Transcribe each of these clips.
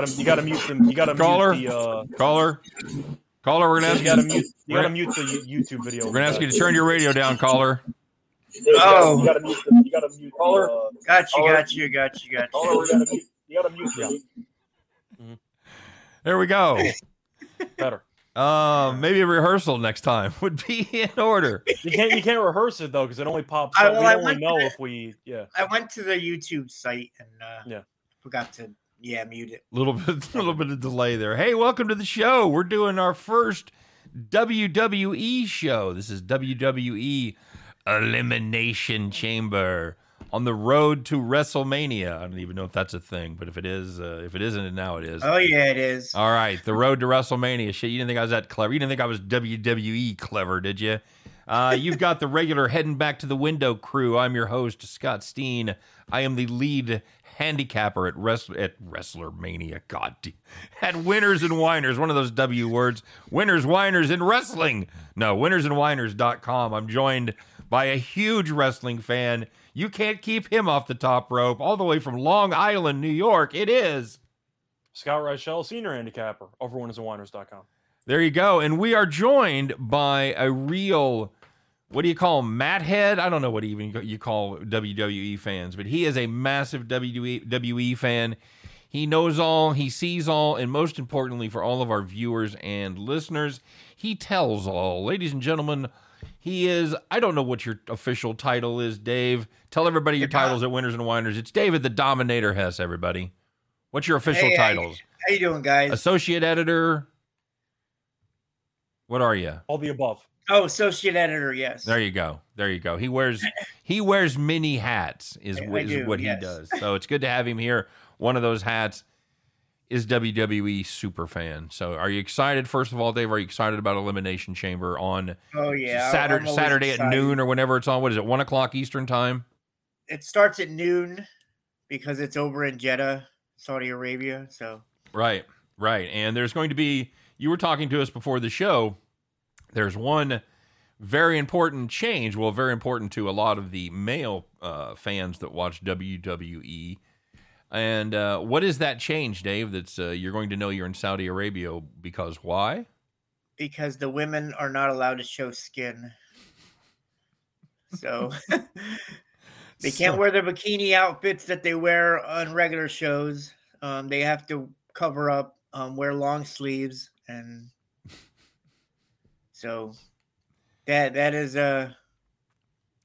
Dave, you gotta you gotta mute them. You gotta Caller? mute the. Uh, Caller, caller, we're gonna ask you gotta you. mute. You gotta mute the YouTube video. We're gonna ask you to turn your radio down, caller. Oh. you gotta mute. The, you gotta mute. Caller? Uh, Got you, Caller? got you, got you, got you. caller, you. we gotta mute. You gotta mute. The, There we go. better. Um, maybe a rehearsal next time would be in order. You can't. You can't rehearse it though because it only pops I- up. well, we I only to know the- if we. Yeah. I went to the YouTube site and uh, Yeah. forgot to yeah mute it. little bit, a little bit of delay there. Hey, welcome to the show. We're doing our first WWE show. This is WWE Elimination Chamber on the road to WrestleMania. I don't even know if that's a thing, but if it is, uh, if it isn't, now it is. Oh yeah, it is. All right, the road to WrestleMania. Shit, you didn't think I was that clever. You didn't think I was WWE clever, did you? Uh, you've got the regular heading back to the window crew. I'm your host, Scott Steen. I am the lead handicapper at Wrestler at Wrestler Mania. God, d- at Winners and Winers. One of those W words. Winners, Winers, and Wrestling. No, winnersandwiners.com. I'm joined by a huge wrestling fan. You can't keep him off the top rope. All the way from Long Island, New York. It is. Scott Reichel, senior handicapper over winnersandwiners.com. There you go. And we are joined by a real, what do you call him? Matt Head? I don't know what even you call WWE fans, but he is a massive WWE fan. He knows all, he sees all, and most importantly, for all of our viewers and listeners, he tells all. Ladies and gentlemen, he is, I don't know what your official title is, Dave. Tell everybody your titles at Winners and Winers. It's David the Dominator Hess, everybody. What's your official Hey, hey. titles? How you doing, guys? Associate editor. What are you? All the above. Oh, associate editor. Yes. There you go. There you go. He wears he wears many hats is, I- I what- is do, what yes. he does. So it's good to have him here. One of those hats is WWE super fan. So are you excited? First of all, Dave, are you excited about Elimination Chamber on Oh yeah. Saturday Saturday at noon or whenever it's on? What is it? One o'clock Eastern time? It starts at noon because it's over in Jeddah, Saudi Arabia. So Right, right. And there's going to be, you were talking to us before the show. There's one very important change. Well, very important to a lot of the male uh, fans that watch WWE. And uh, what is that change, Dave? That's uh, you're going to know you're in Saudi Arabia because why? because the women are not allowed to show skin. So they can't So- wear their bikini outfits that they wear on regular shows. Um, they have to cover up, um, wear long sleeves, and so that that is a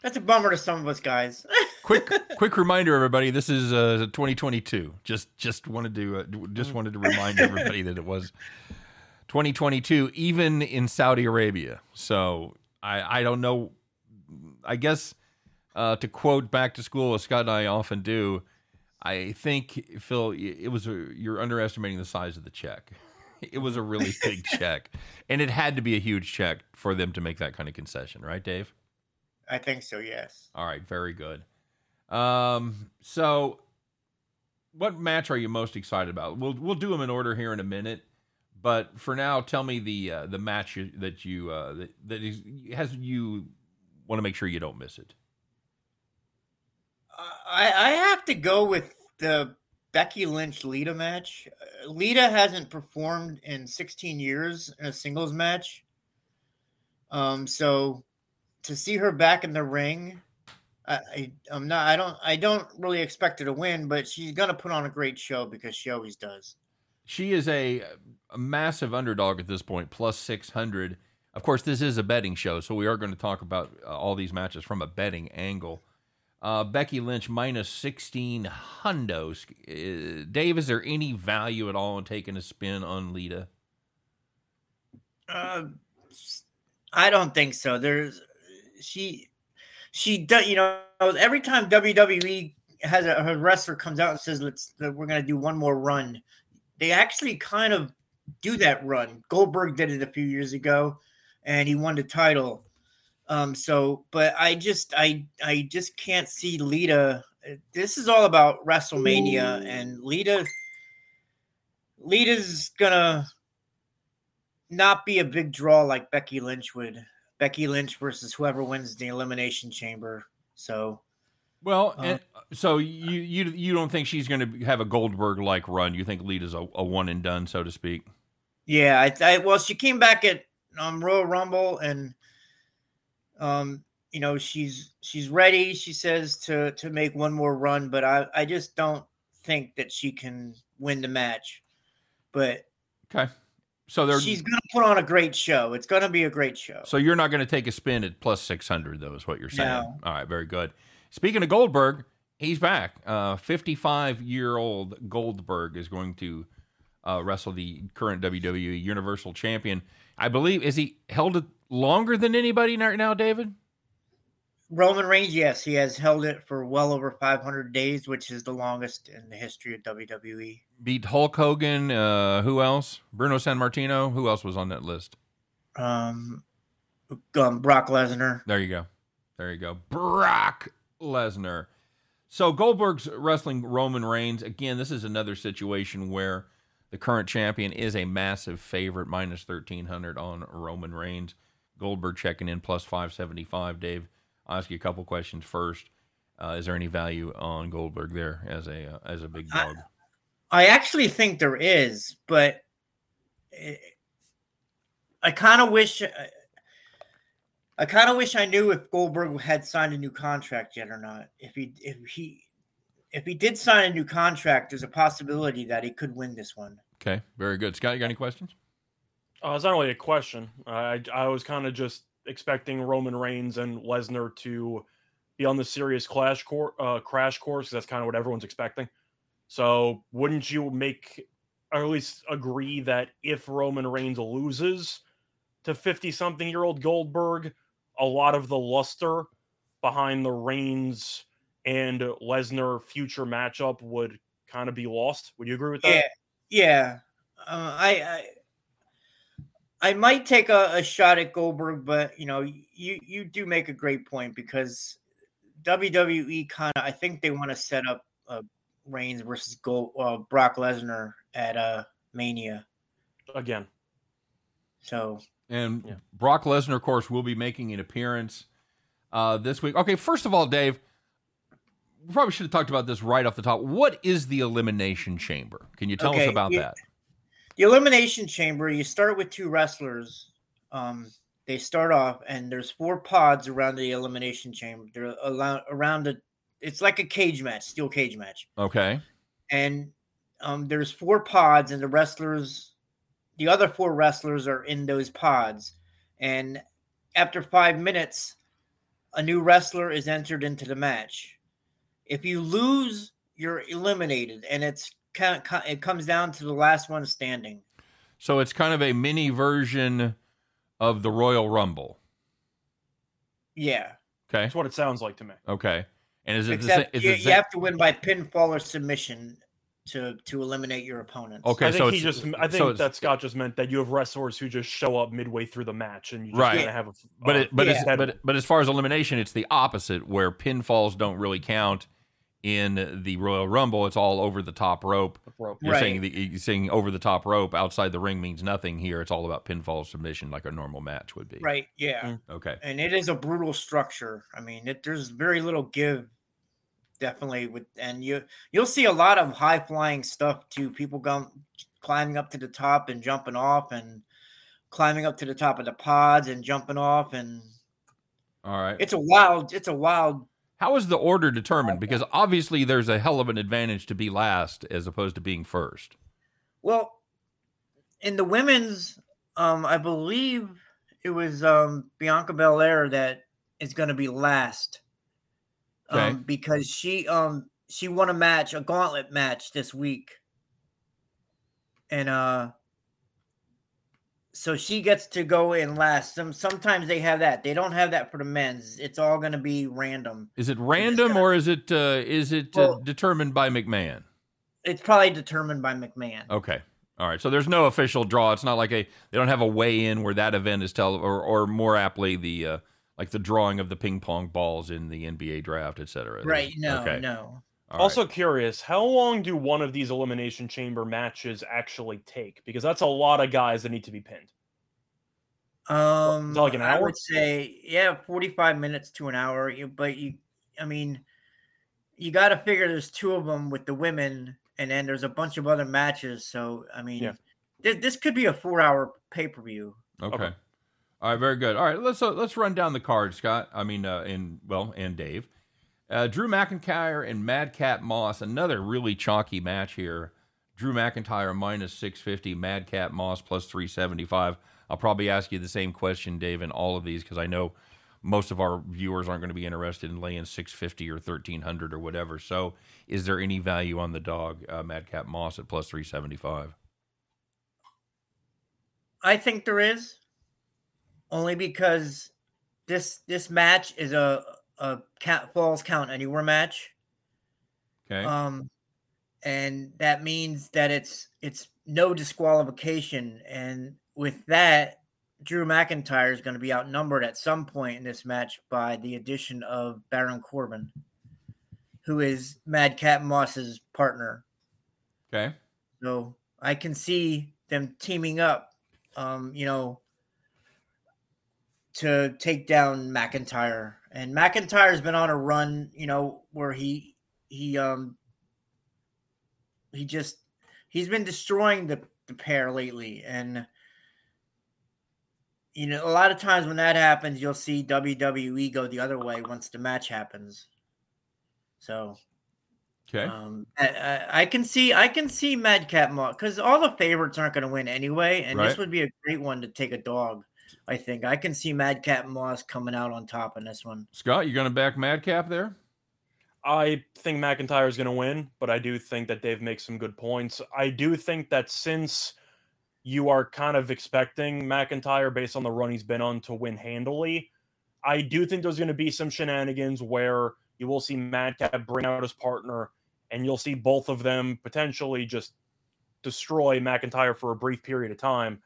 that's a bummer to some of us guys. quick quick reminder everybody this is uh 2022 just just wanted to uh, just wanted to remind everybody that it was 2022 even in saudi arabia. So i i don't know i guess uh to quote back to school as scott and i often do i think phil it was a you're underestimating the size of the check it was a really big check and it had to be a huge check for them to make that kind of concession right dave I think so. Yes. all right, very good. Um, so what match are you most excited about? We'll we'll do them in order here in a minute, but for now, tell me the uh, the match you, that you uh, that that is, has you want to make sure you don't miss it. I, I have to go with the Becky Lynch Lita match. Uh, Lita hasn't performed in 16 years in a singles match. Um, so to see her back in the ring, I, I I'm not I don't I don't really expect her to win, but she's gonna put on a great show because she always does. She is a, a massive underdog at this point, plus six hundred. Of course, this is a betting show, so we are going to talk about uh, all these matches from a betting angle. Uh, Becky Lynch minus sixteen hundos. Uh, Dave, is there any value at all in taking a spin on Lita? Uh, I don't think so. There's she she does you know every time WWE has a, a wrestler comes out and says let's we're gonna do one more run, they actually kind of do that run. Goldberg did it a few years ago, and he won the title. Um, so, but I just I I just can't see Lita. This is all about WrestleMania, and Lita Lita's gonna not be a big draw like Becky Lynch would. Becky Lynch versus whoever wins the Elimination Chamber. So Well, Uh, and, so you you you don't think she's going to have a Goldberg like run? You think Lita's a, a one and done, so to speak? Yeah, I, I well, she came back at um, Royal Rumble, and um, you know she's she's ready. She says to to make one more run, but I I just don't think that she can win the match. But Okay, so they're she's gonna put on a great show. It's gonna be a great show. so you're not going to take a spin at plus six hundred, though, is what you're saying. No. All right, very good. Speaking of Goldberg, he's back. Uh, 55 year old Goldberg is going to uh, wrestle the current WWE Universal Champion. I believe is he held it longer than anybody right now, David? Roman Reigns, yes, he has held it for well over 500 days, which is the longest in the history of. WWE. Beat Hulk Hogan. Uh, who else? Bruno Sammartino. Who else was on that list? Um, um Brock Lesnar. There you go. There you go. Brock Lesnar. So Goldberg's wrestling Roman Reigns. Again, this is another situation where the current champion is a massive favorite, minus 1300 on Roman Reigns. Goldberg checking in plus 575. Dave, I'll ask you a couple questions first. Uh, is there any value on Goldberg there as a uh, as a big I- dog? I actually think there is, but it, I kind of wish I kind of wish I knew if Goldberg had signed a new contract yet or not. If he if he if he did sign a new contract, there's a possibility that he could win this one. Okay, very good. Scott, you got any questions? Uh, it's not really a question. I I was kind of just expecting Roman Reigns and Lesnar to be on the serious clash cour uh, crash course. That's kind of what everyone's expecting. So wouldn't you make, or at least agree that if Roman Reigns loses to fifty something year old Goldberg, a lot of the luster behind the Reigns and Lesnar future matchup would kind of be lost? Would you agree with that? Yeah, yeah. Uh, I, I I might take a, a shot at Goldberg, but you know, you you do make a great point because WWE kind of I think they want to set up uh, Reigns versus Gold, uh, Brock Lesnar at uh, Mania. Again, So And Yeah. Brock Lesnar, of course, will be making an appearance uh, this week. Okay, first of all, Dave, we probably should have talked about this right off the top. What is the Elimination Chamber? Can you tell us about yeah. that? The Elimination Chamber, you start with two wrestlers. Um, they start off, and there's four pods around the Elimination Chamber. They're around around the. It's like a cage match, steel cage match. Okay. and um, there's four pods, and the wrestlers, the other four wrestlers are in those pods, and after five minutes, a new wrestler is entered into the match. If you lose, you're eliminated, and it's kind of, it comes down to the last one standing. So it's kind of a mini version of the Royal Rumble. Yeah, Okay. that's what it sounds like to me. Okay. And is it the except same? Is you, it you have to win by pinfall or submission to to eliminate your opponent. Okay, I so think he just. I think it's- that Scott just meant that you have wrestlers who just show up midway through the match, and you just Right. gotta have a. but it, but it's, Yeah. but but as far as elimination, it's the opposite where pinfalls don't really count in the Royal Rumble. It's all over the top rope. rope. You're Right. saying the you're saying over the top rope outside the ring means nothing here. It's all about pinfall submission like a normal match would be. right, yeah. Mm. Okay. and it is a brutal structure. I mean, it, there's very little give, definitely with, and you you'll see a lot of high flying stuff too. People going climbing up to the top and jumping off, and climbing up to the top of the pods and jumping off, and All right. it's a wild, it's a wild. How is the order determined? Because obviously there's a hell of an advantage to be last as opposed to being first. Well, in the women's, um, I believe it was um Bianca Belair that is going to be last. Okay. Um, because she um she won a match, a gauntlet match this week. And uh so she gets to go in last. Some sometimes they have that. They don't have that for the men's. It's all going to be random. Is it random or is it uh, is it uh, determined by McMahon? It's probably determined by McMahon. Okay. All right. So there's no official draw. It's not like a they don't have a weigh in where that event is tell or or more aptly the uh, like the drawing of the ping pong balls in the NBA draft, et cetera. Right? No, Okay. no. All also right. curious, how long do one of these elimination chamber matches actually take? Because that's a lot of guys that need to be pinned. Um, like an hour. I would say, yeah, forty-five minutes to an hour. you- But you, I mean, you got to figure there's two of them with the women, and then there's a bunch of other matches. So I mean, Yeah. this, this could be a four hour pay per view. Okay. Okay. All right, very good. All right, let's uh, let's run down the card, Scott. I mean, uh, and well, and Dave. Uh, Drew McIntyre and Madcap Moss. Another really chalky match here. Drew McIntyre minus six fifty. Madcap Moss plus three seventy five. I'll probably ask you the same question, Dave, in all of these because I know most of our viewers aren't going to be interested in laying six fifty or thirteen hundred or whatever. So, is there any value on the dog, uh, Madcap Moss at plus three seventy five? I think there is, only because this this match is a a count, falls count anywhere match. Okay. Um, and that means that it's it's no disqualification, and with that, Drew McIntyre is going to be outnumbered at some point in this match by the addition of Baron Corbin, who is Madcap Moss's partner. okay. So I can see them teaming up, um, you know, to take down McIntyre. And McIntyre's been on a run, you know, where he he um he just he's been destroying the, the pair lately. And you know, a lot of times when that happens, you'll see WWE go the other way once the match happens. So Okay. um, I, I, can see I can see Madcap Moss because all the favorites aren't going to win anyway, and Right. this would be a great one to take a dog. I think I can see Madcap Moss coming out on top in this one. Scott, you going to back Madcap there? I think McIntyre is going to win, but I do think that Dave makes some good points. I do think that since you are kind of expecting McIntyre based on the run he's been on to win handily, I do think there's going to be some shenanigans where you will see Madcap bring out his partner, and you'll see both of them potentially just destroy McIntyre for a brief period of time.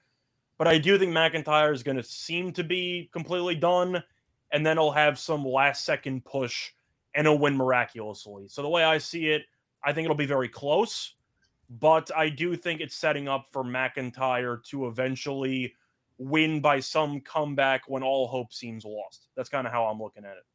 But I do think McIntyre is going to seem to be completely done, and then he'll have some last second push and he'll win miraculously. So the way I see it, I think it'll be very close, but I do think it's setting up for McIntyre to eventually win by some comeback when all hope seems lost. That's kind of how I'm looking at it.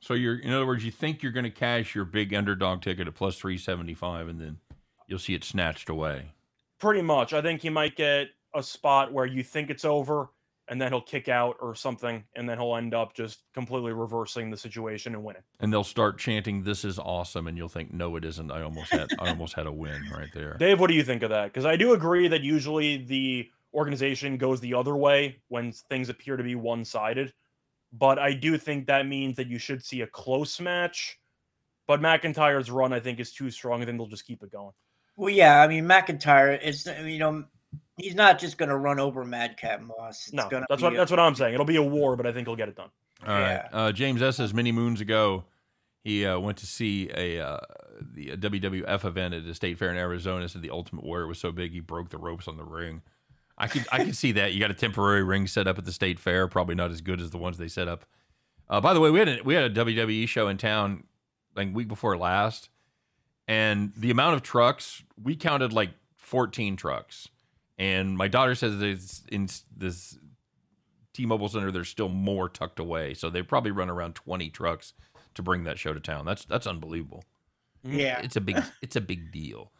So you're, in other words, you think you're going to cash your big underdog ticket at plus three seventy five, and then you'll see it snatched away. Pretty much. I think he might get a spot where you think it's over and then he'll kick out or something and then he'll end up just completely reversing the situation and winning. And they'll start chanting, "This is awesome," and you'll think, "No, it isn't." I almost had, I almost had a win right there. Dave, what do you think of that? Because I do agree that usually the organization goes the other way when things appear to be one sided. But I do think that means that you should see a close match. But McIntyre's run, I think, is too strong. I think they'll just keep it going. Well, yeah, I mean McIntyre is you know he's not just going to run over Madcap Moss. It's No, gonna that's what a- that's what I'm saying. It'll be a war, but I think he'll get it done. All right. Yeah. Uh, James S says many moons ago, he uh, went to see a uh, the a WWF event at the State Fair in Arizona. Said the Ultimate Warrior was so big he broke the ropes on the ring. I could I could see that. You got a temporary ring set up at the State Fair, probably not as good as the ones they set up. Uh, by the way, we had a, we had a WWE show in town like week before last, and the amount of trucks we counted like fourteen trucks, and my daughter says there's in this T-Mobile Center, there's still more tucked away. So they probably run around 20 trucks to bring that show to town. That's that's unbelievable. Yeah, It's a big it's a big deal.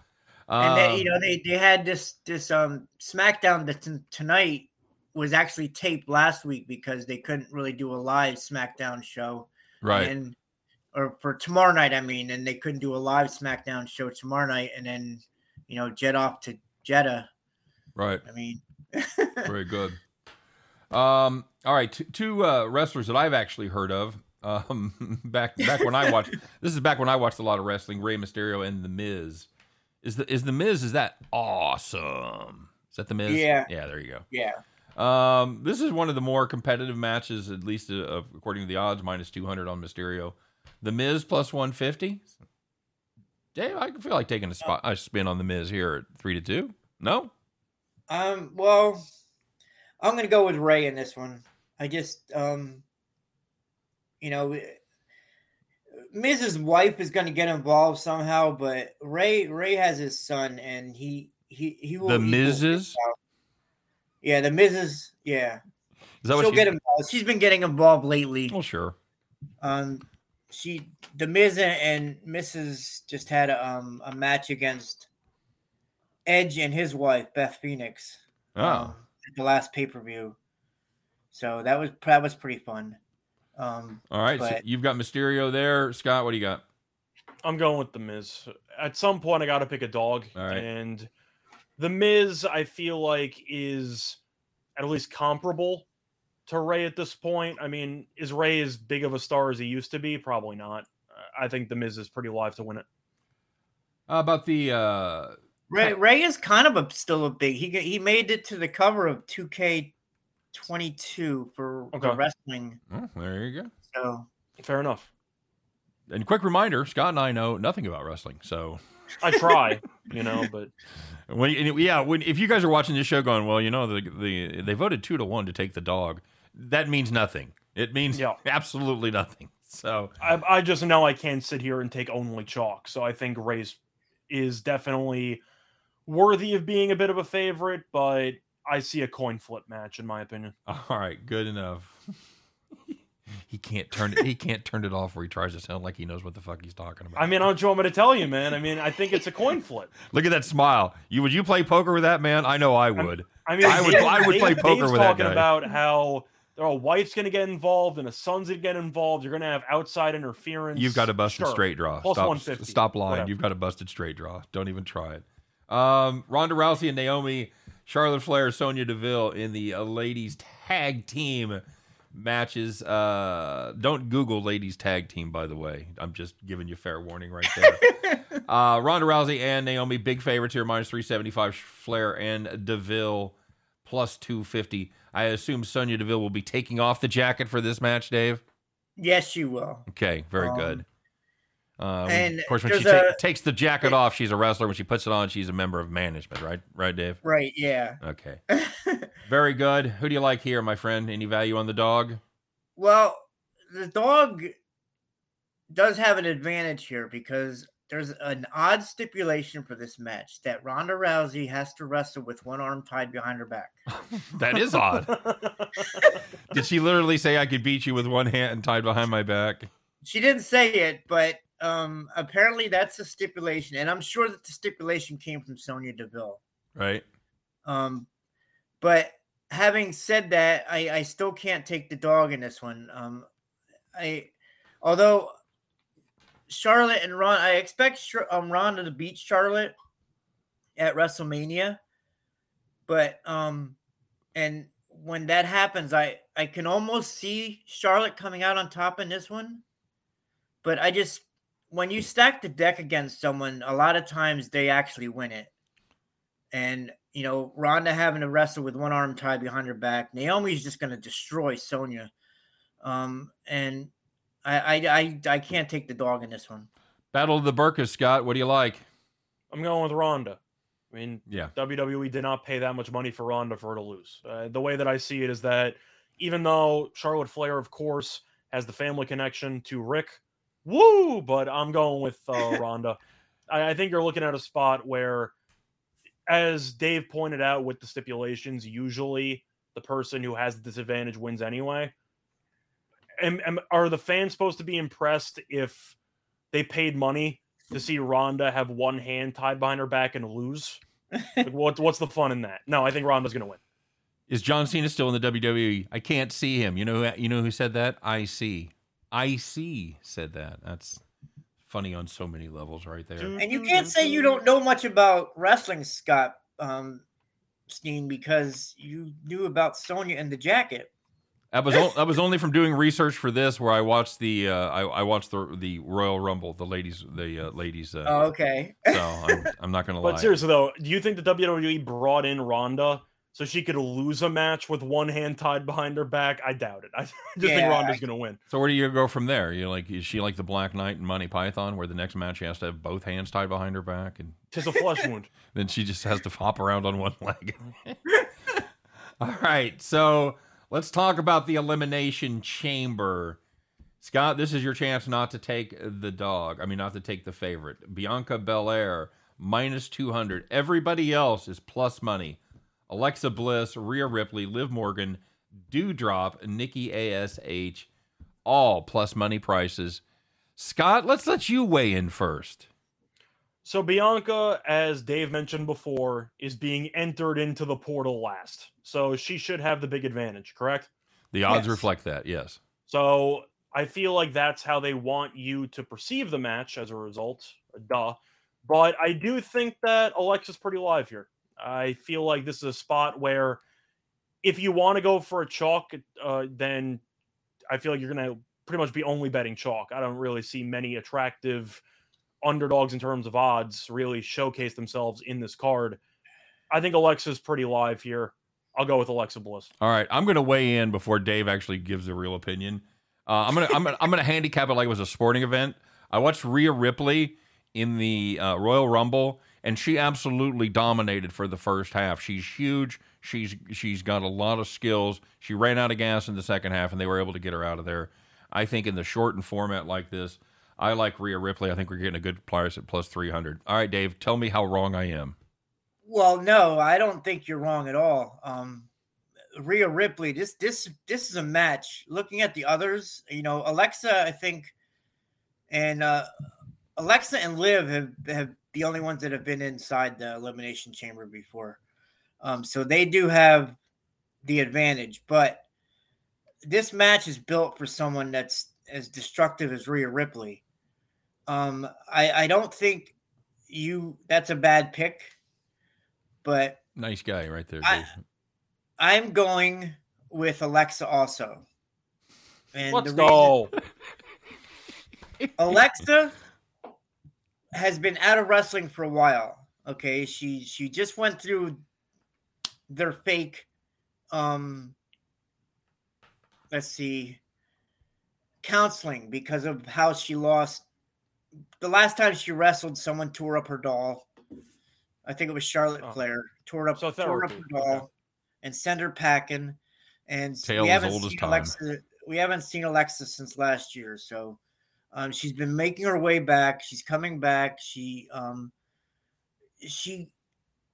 and they, Um, you know they they had this this um SmackDown that t- tonight was actually taped last week because they couldn't really do a live SmackDown show. right. and or for tomorrow night i mean and they couldn't do a live smackdown show tomorrow night and then you know jet off to jeddah right. i mean Very good. Um, all right, two, two uh, wrestlers that I've actually heard of. Um, back back when I watched this is back when I watched a lot of wrestling. Rey Mysterio and the Miz. Is the is the Miz? Is that awesome? Is that the Miz? Yeah. Yeah. There you go. yeah Um, this is one of the more competitive matches, at least uh, according to the odds, minus 200 on Mysterio. The Miz plus 150. Dave, I feel like taking a spot, a spin on the Miz here at three to two. No, um well i'm gonna go with rey in this one i just um you know mrs wife is gonna get involved somehow but rey rey has his son and he he he will the Maryse yeah the mrs yeah Is that she'll what get involved she's been getting involved lately Well, sure. Um, she the Miz and, and Mrs. just had a, um a match against Edge and his wife Beth Phoenix. Oh, um, at the last pay per view. So that was that was pretty fun. Um, all right. So you've got Mysterio there, Scott. What do you got? I'm going with the Miz. At some point, I got to pick a dog, All right. and the Miz, I feel like, is at least comparable to Rey at this point. I mean, is Rey as big of a star as he used to be? Probably not. Uh, I think the Miz is pretty live to win it. How about the uh, Rey Rey is kind of a, still a big. He he made it to the cover of 2K22 for the Okay. wrestling. oh, there you go. So Fair enough. And quick reminder: Scott and I know nothing about wrestling, so I try, you know, but when yeah, when if you guys are watching this show, going, well, you know, the the they voted two to one to take the dog, that means nothing. It means Yeah. absolutely nothing. So I, I just know I can't sit here and take only chalk. So I think Rey's is definitely worthy of being a bit of a favorite, but I see a coin flip match in my opinion. all right, good enough. he can't turn it. He can't turn it off where he tries to sound like he knows what the fuck he's talking about. I mean, I don't you want me to tell you, man. I mean, I think it's a coin flip. Look at that smile. You would you play poker with that man? I know I would. I mean, I would- Dave- I would play Dave- poker Dave's with that guy. talking about how their wife's going to get involved and a son's going to get involved. You're going to have outside interference. You've got a busted Sure. straight draw. Plus stop, 150, stop lying. whatever. You've got a busted straight draw. Don't even try it. Um, Ronda Rousey and Naomi, Charlotte Flair, Sonya Deville in the uh, ladies tag team matches. Uh, don't Google ladies tag team, by the way. I'm just giving you fair warning right there. uh, Ronda Rousey and Naomi, big favorites here, minus 375. Flair and Deville, plus 250. I assume Sonya Deville will be taking off the jacket for this match, Dave. yes, you will. Okay, very Um, good. Uh, and of course, when she ta- a- takes the jacket off, she's a wrestler. When she puts it on, she's a member of management, right? Right, Dave? Right? Yeah. Okay, very good. Who do you like here, my friend? Any value on the dog? Well, the dog does have an advantage here because there's an odd stipulation for this match that Ronda Rousey has to wrestle with one arm tied behind her back. That is odd. Did she literally say I could beat you with one hand tied behind my back? She didn't say it, but um apparently that's a stipulation, and I'm sure that the stipulation came from Sonya Deville. Right. Um, but having said that, I, I still can't take the dog in this one. Um, I although Charlotte and Ron, I expect um, Ronda to beat Charlotte at WrestleMania, but um, and when that happens, I I can almost see Charlotte coming out on top in this one, but I just when you stack the deck against someone, a lot of times they actually win it. And you know, Ronda having to wrestle with one arm tied behind her back. Naomi's just going to destroy Sonya. Um, and I, I, I, I can't take the dog in this one. Battle of the Burkas, Scott. What do you like? I'm going with Ronda. I mean, Yeah. WWE did not pay that much money for Ronda for her to lose. Uh, the way that I see it is that even though Charlotte Flair, of course, has the family connection to Ric, woo, but I'm going with uh, Ronda. I, I think you're looking at a spot where, as Dave pointed out with the stipulations, usually the person who has the disadvantage wins anyway. And, and are the fans supposed to be impressed if they paid money to see Ronda have one hand tied behind her back and lose? Like, what, what's the fun in that? No, I think Ronda's going to win. Is John Cena still in the WWE? I can't see him. You know you know who said that? I see. I see said that. That's funny on so many levels right there. And you can't say you don't know much about wrestling, Scott um, Steen, because you knew about Sonya and the jacket. That was o- that was only from doing research for this, where I watched the uh, I, I watched the the Royal Rumble, the ladies the uh, ladies. Uh, Oh, okay. So I'm, I'm not gonna lie. But seriously, though, do you think the WWE brought in Ronda so she could lose a match with one hand tied behind her back? I doubt it. I just think Yeah, Ronda's going to win. So where do you go from there? You like is she like the Black Knight in Monty Python, where the next match she has to have both hands tied behind her back, and Tis a flesh wound. then she just has to hop around on one leg. All right, so let's talk about the elimination chamber. Scott, this is your chance not to take the dog. I mean, not to take the favorite. Bianca Belair minus two hundred. Everybody else is plus money. Alexa Bliss, Rhea Ripley, Liv Morgan, Doudrop, Nikki Ash, all plus money prices. Scott, let's let you weigh in first. So Bianca, as Dave mentioned before, is being entered into the portal last. So she should have the big advantage, correct? The odds Yes. reflect that, yes. So I feel like that's how they want you to perceive the match as a result. Duh. But I do think that Alexa's pretty live here. I feel like this is a spot where if you want to go for a chalk, uh, then I feel like you're going to pretty much be only betting chalk. I don't really see many attractive underdogs in terms of odds really showcase themselves in this card. I think Alexa's pretty live here. I'll go with Alexa Bliss. All right, I'm going to weigh in before Dave actually gives a real opinion. Uh, I'm gonna I'm gonna I'm gonna handicap it like it was a sporting event. I watched Rhea Ripley in the uh, Royal Rumble, and she absolutely dominated for the first half. She's huge. She's she's got a lot of skills. She ran out of gas in the second half, and they were able to get her out of there. I think in the shortened format like this, I like Rhea Ripley. I think we're getting a good price at plus three hundred. All right, Dave, tell me how wrong I am. Well, no, I don't think you're wrong at all. Um, Rhea Ripley, this this this is a match. Looking at the others, you know, Alexa, I think, and uh, Alexa and Liv have have the only ones that have been inside the elimination chamber before. Um, so they do have the advantage, but this match is built for someone that's as destructive as Rhea Ripley. Um, I, I don't think you that's a bad pick, but Nice guy right there, I, I'm going with Alexa also. And Let's the reason- go. Alexa has been out of wrestling for a while. Okay, she she just went through their fake um let's see counseling because of how she lost the last time she wrestled someone tore up her doll. I think it was Charlotte Oh. Flair. Tore up So tore up therapy, her doll okay. and sent her packing and Tale we haven't old as seen time. Alexa we haven't seen Alexa since last year so um, she's been making her way back. She's coming back. She um, she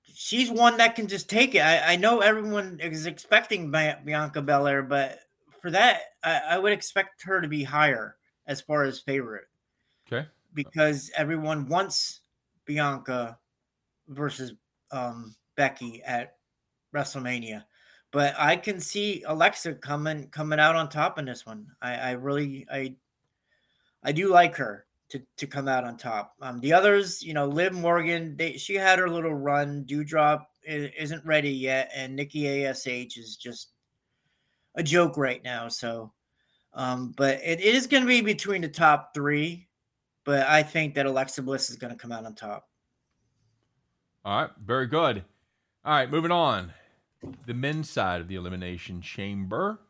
she's one that can just take it. I, I know everyone is expecting Bianca Belair, but for that, I, I would expect her to be higher as far as favorite Okay. because everyone wants Bianca versus um, Becky at WrestleMania. But I can see Alexa coming coming out on top in this one. I, I really I I do like her to, to come out on top. Um, the others, you know, Liv Morgan, they, she had her little run. Doudrop isn't ready yet, and Nikki Ash is just a joke right now. So, um, but it, it is going to be between the top three. But I think that Alexa Bliss is going to come out on top. All right, very good. All right, moving on. The men's side of the elimination chamber.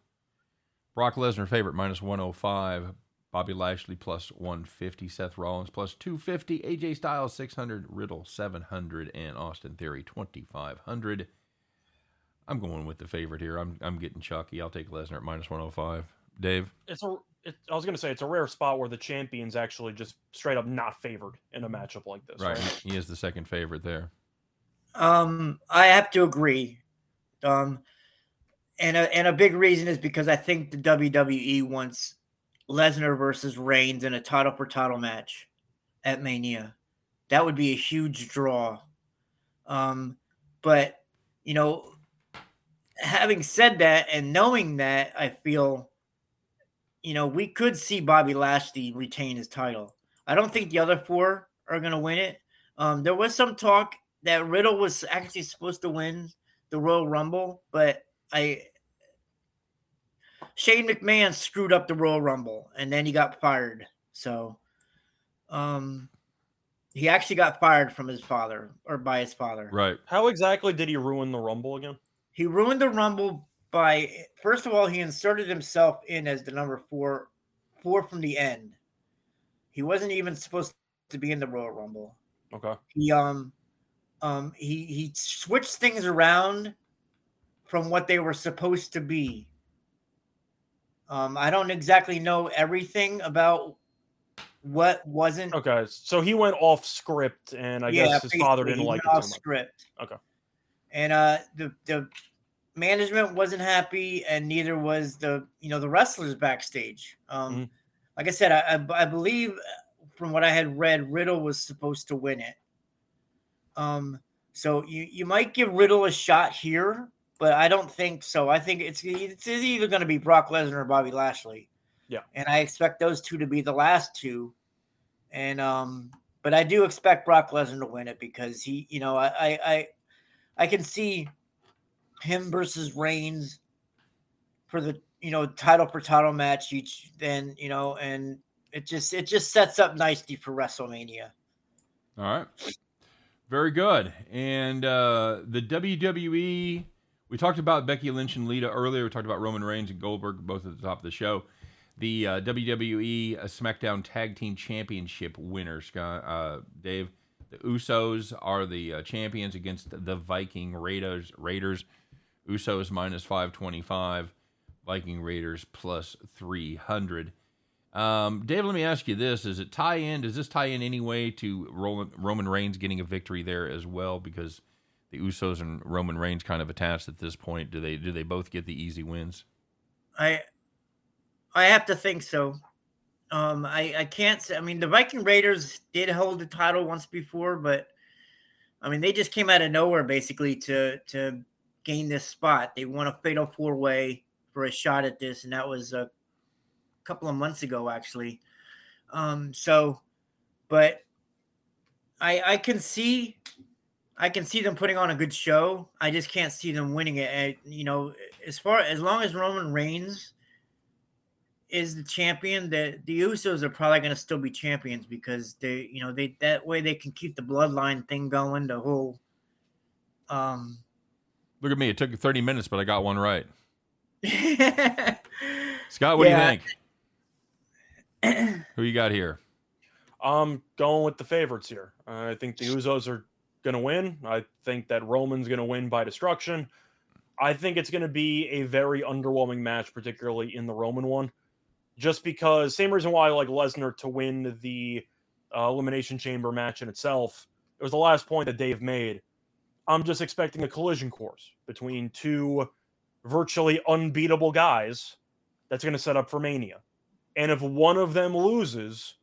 Brock Lesnar favorite minus 105. Bobby Lashley plus 150. Seth Rollins plus 250. AJ Styles 600. Riddle 700. And Austin Theory 2500. I'm going with the favorite here. I'm I'm getting Chucky. I'll take Lesnar at minus 105. Dave? it's a it, I was gonna say it's a rare spot where the champion's actually just straight up not favored in a matchup like this. Right. Right. He is the second favorite there. Um, I have to agree. Um, and a, and a big reason is because I think the WWE wants Lesnar versus Reigns in a title for title match at Mania. That would be a huge draw. Um, but you know, having said that and knowing that, I feel, you know, we could see Bobby Lashley retain his title. I don't think the other four are going to win it. Um, there was some talk that Riddle was actually supposed to win the Royal Rumble, but I Shane McMahon screwed up the Royal Rumble and then he got fired. So um he actually got fired from his father or by his father. Right. How exactly did he ruin the Rumble again? He ruined the Rumble by first of all, he inserted himself in as the number four four from the end. He wasn't even supposed to be in the Royal Rumble. Okay. he um um he he switched things around from what they were supposed to be um i don't exactly know everything about what wasn't Okay. So he went off script, and I guess his father didn't like it so off much. script Okay. and uh the the management wasn't happy and neither was the you know the wrestlers backstage um Mhm. like I said, I, I, I believe from what I had read, Riddle was supposed to win it. Um, so you you might give Riddle a shot here, but I don't think so. I think it's it's either going to be Brock Lesnar or Bobby Lashley. Yeah, and I expect those two to be the last two. And um, but I do expect Brock Lesnar to win it because he, you know, I I I can see him versus Reigns for the you know title per title match each. Then you know, and it just it just sets up nicely for WrestleMania. All right. Very good. And uh, the WWE, we talked about Becky Lynch and Lita earlier. We talked about Roman Reigns and Goldberg, both at the top of the show. The uh, WWE uh, SmackDown Tag Team Championship winners, uh, Dave. The Usos are the uh, champions against the Viking Raiders. Raiders. Usos minus 525. Viking Raiders plus 300. Um, Dave, let me ask you this: Does it tie in? Does this tie in any way to Roman, Roman Reigns getting a victory there as well? Because the Usos and Roman Reigns kind of attached at this point. Do they do they both get the easy wins? I I have to think so. Um, I I can't say. I mean, the Viking Raiders did hold the title once before, but I mean, they just came out of nowhere basically to to gain this spot. They won a fatal four way for a shot at this, and that was a couple of months ago, actually. Um, so, but I I can see I can see them putting on a good show. I just can't see them winning it. And, you know, as far as long as Roman Reigns is the champion, the the Usos are probably going to still be champions because they, you know, they that way they can keep the bloodline thing going. The whole. Um, Look at me! It took 30 minutes, but I got one right. Scott, what yeah. do you think? Who you got here? I'm going with the favorites here. Uh, I think the Usos are going to win. I think that Roman's going to win by destruction. I think it's going to be a very underwhelming match, particularly in the Roman one, just because same reason why I like Lesnar to win the uh, Elimination Chamber match in itself. It was the last point that Dave made. I'm just expecting a collision course between two virtually unbeatable guys that's going to set up for Mania. And if one of them loses,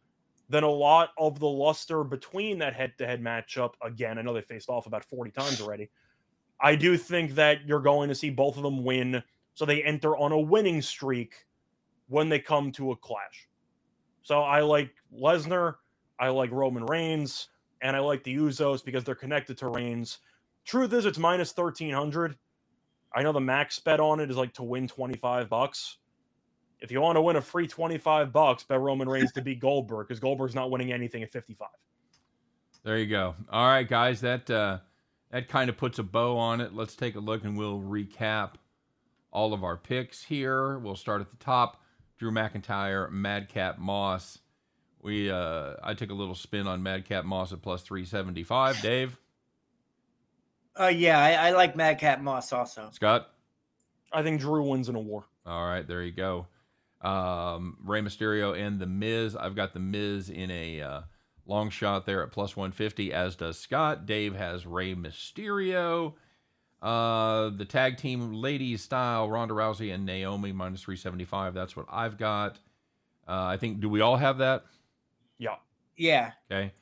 then a lot of the luster between that head to head matchup, again, I know they faced off about 40 times already. I do think that you're going to see both of them win. So they enter on a winning streak when they come to a clash. So I like Lesnar, I like Roman Reigns, and I like the Usos because they're connected to Reigns. Truth is, it's minus 1300. I know the max bet on it is like to win 25 bucks if you want to win a free 25 bucks, bet Roman Reigns to beat Goldberg because Goldberg's not winning anything at 55. There you go. All right, guys, that uh, that kind of puts a bow on it. Let's take a look and we'll recap all of our picks here. We'll start at the top. Drew McIntyre, Madcap Moss. We uh, I took a little spin on Madcap Moss at plus 375. Dave? Uh, yeah, I, I like Madcap Moss also. Scott? I think Drew wins in a war. All right, there you go um, Rey Mysterio and The Miz. I've got The Miz in a uh, long shot there at plus 150, as does Scott. Dave has Rey Mysterio. Uh, the tag team ladies style, Ronda Rousey and Naomi minus 375. That's what I've got. Uh, I think, do we all have that? Yeah. Yeah. Okay.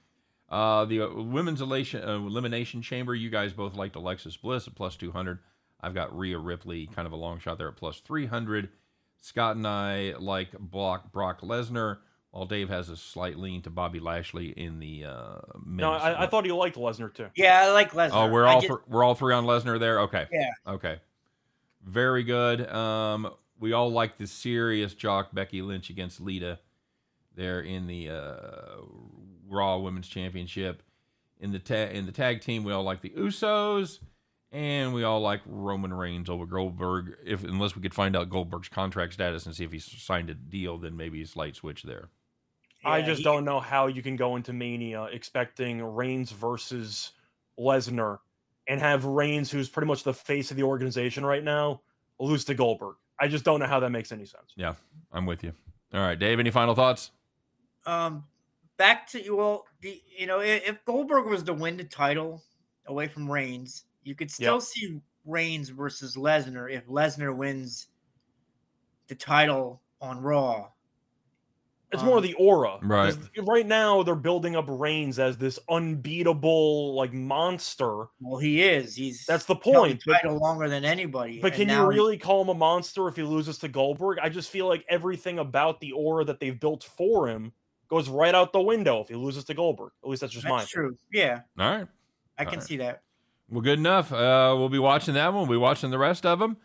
Uh, the uh, women's elation, uh, elimination chamber, you guys both liked Alexis Bliss at plus 200. I've got Rhea Ripley, kind of a long shot there at plus 300. Scott and I like Brock, Brock Lesnar, while Dave has a slight lean to Bobby Lashley in the. Uh, no, I, I, thought he liked Lesnar too. Yeah, I like Lesnar. Oh, we're all just, we're all three on Lesnar there. Okay. Yeah. Okay. Very good. Um, we all like the serious jock Becky Lynch against Lita there in the uh, Raw Women's Championship. In the ta- in the tag team, we all like the Usos and we all like Roman Reigns over Goldberg. If unless we could find out Goldberg's contract status and see if he's signed a deal, then maybe he's light switch there. Yeah, I just he, don't know how you can go into Mania expecting Reigns versus Lesnar and have Reigns, who's pretty much the face of the organization right now, lose to Goldberg. I just don't know how that makes any sense. Yeah, I'm with you. All right, Dave. Any final thoughts? Um, back to you well, the you know if Goldberg was to win the title away from Reigns, you could still yep. see Reigns versus Lesnar if Lesnar wins the title on Raw. It's more Um, the aura. Right. 'Cause Right now, they're building up Reigns as this unbeatable like monster. Well, he is. He's That's the held the point. But, title longer than anybody. but can you really call him a monster if he loses to Goldberg? I just feel like everything about the aura that they've built for him goes right out the window if he loses to Goldberg. At least that's just mine. That's true. Yeah, All right. I can Alright. see that. Well, good enough. Uh, we'll be watching that one. We'll be watching the rest of them.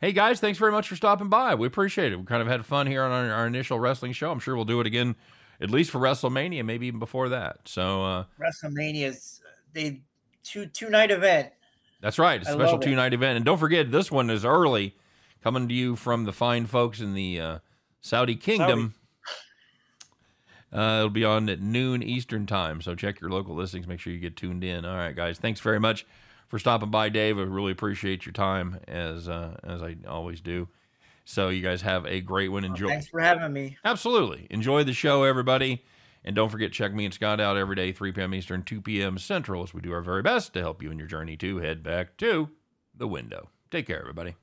Hey, guys, thanks very much for stopping by. We appreciate it. We kind of had fun here on our, our initial wrestling show. I'm sure we'll do it again, at least for WrestleMania, maybe even before that. So uh, WrestleMania's they two two night event. that's right. It's a special two night event. And don't forget, this one is early, coming to you from the fine folks in the uh, Saudi Kingdom. Uh, it'll be on at noon Eastern time. So check your local listings. Make sure you get tuned in. All right, guys. Thanks very much for stopping by, Dave. I really appreciate your time as uh, as I always do. So you guys have a great one. Enjoy. Thanks for having me. Absolutely. Enjoy the show, everybody. And don't forget, check me and Scott out every day, 3 p.m. Eastern, 2 p.m. Central, as we do our very best to help you in your journey to head back to the window. Take care, everybody.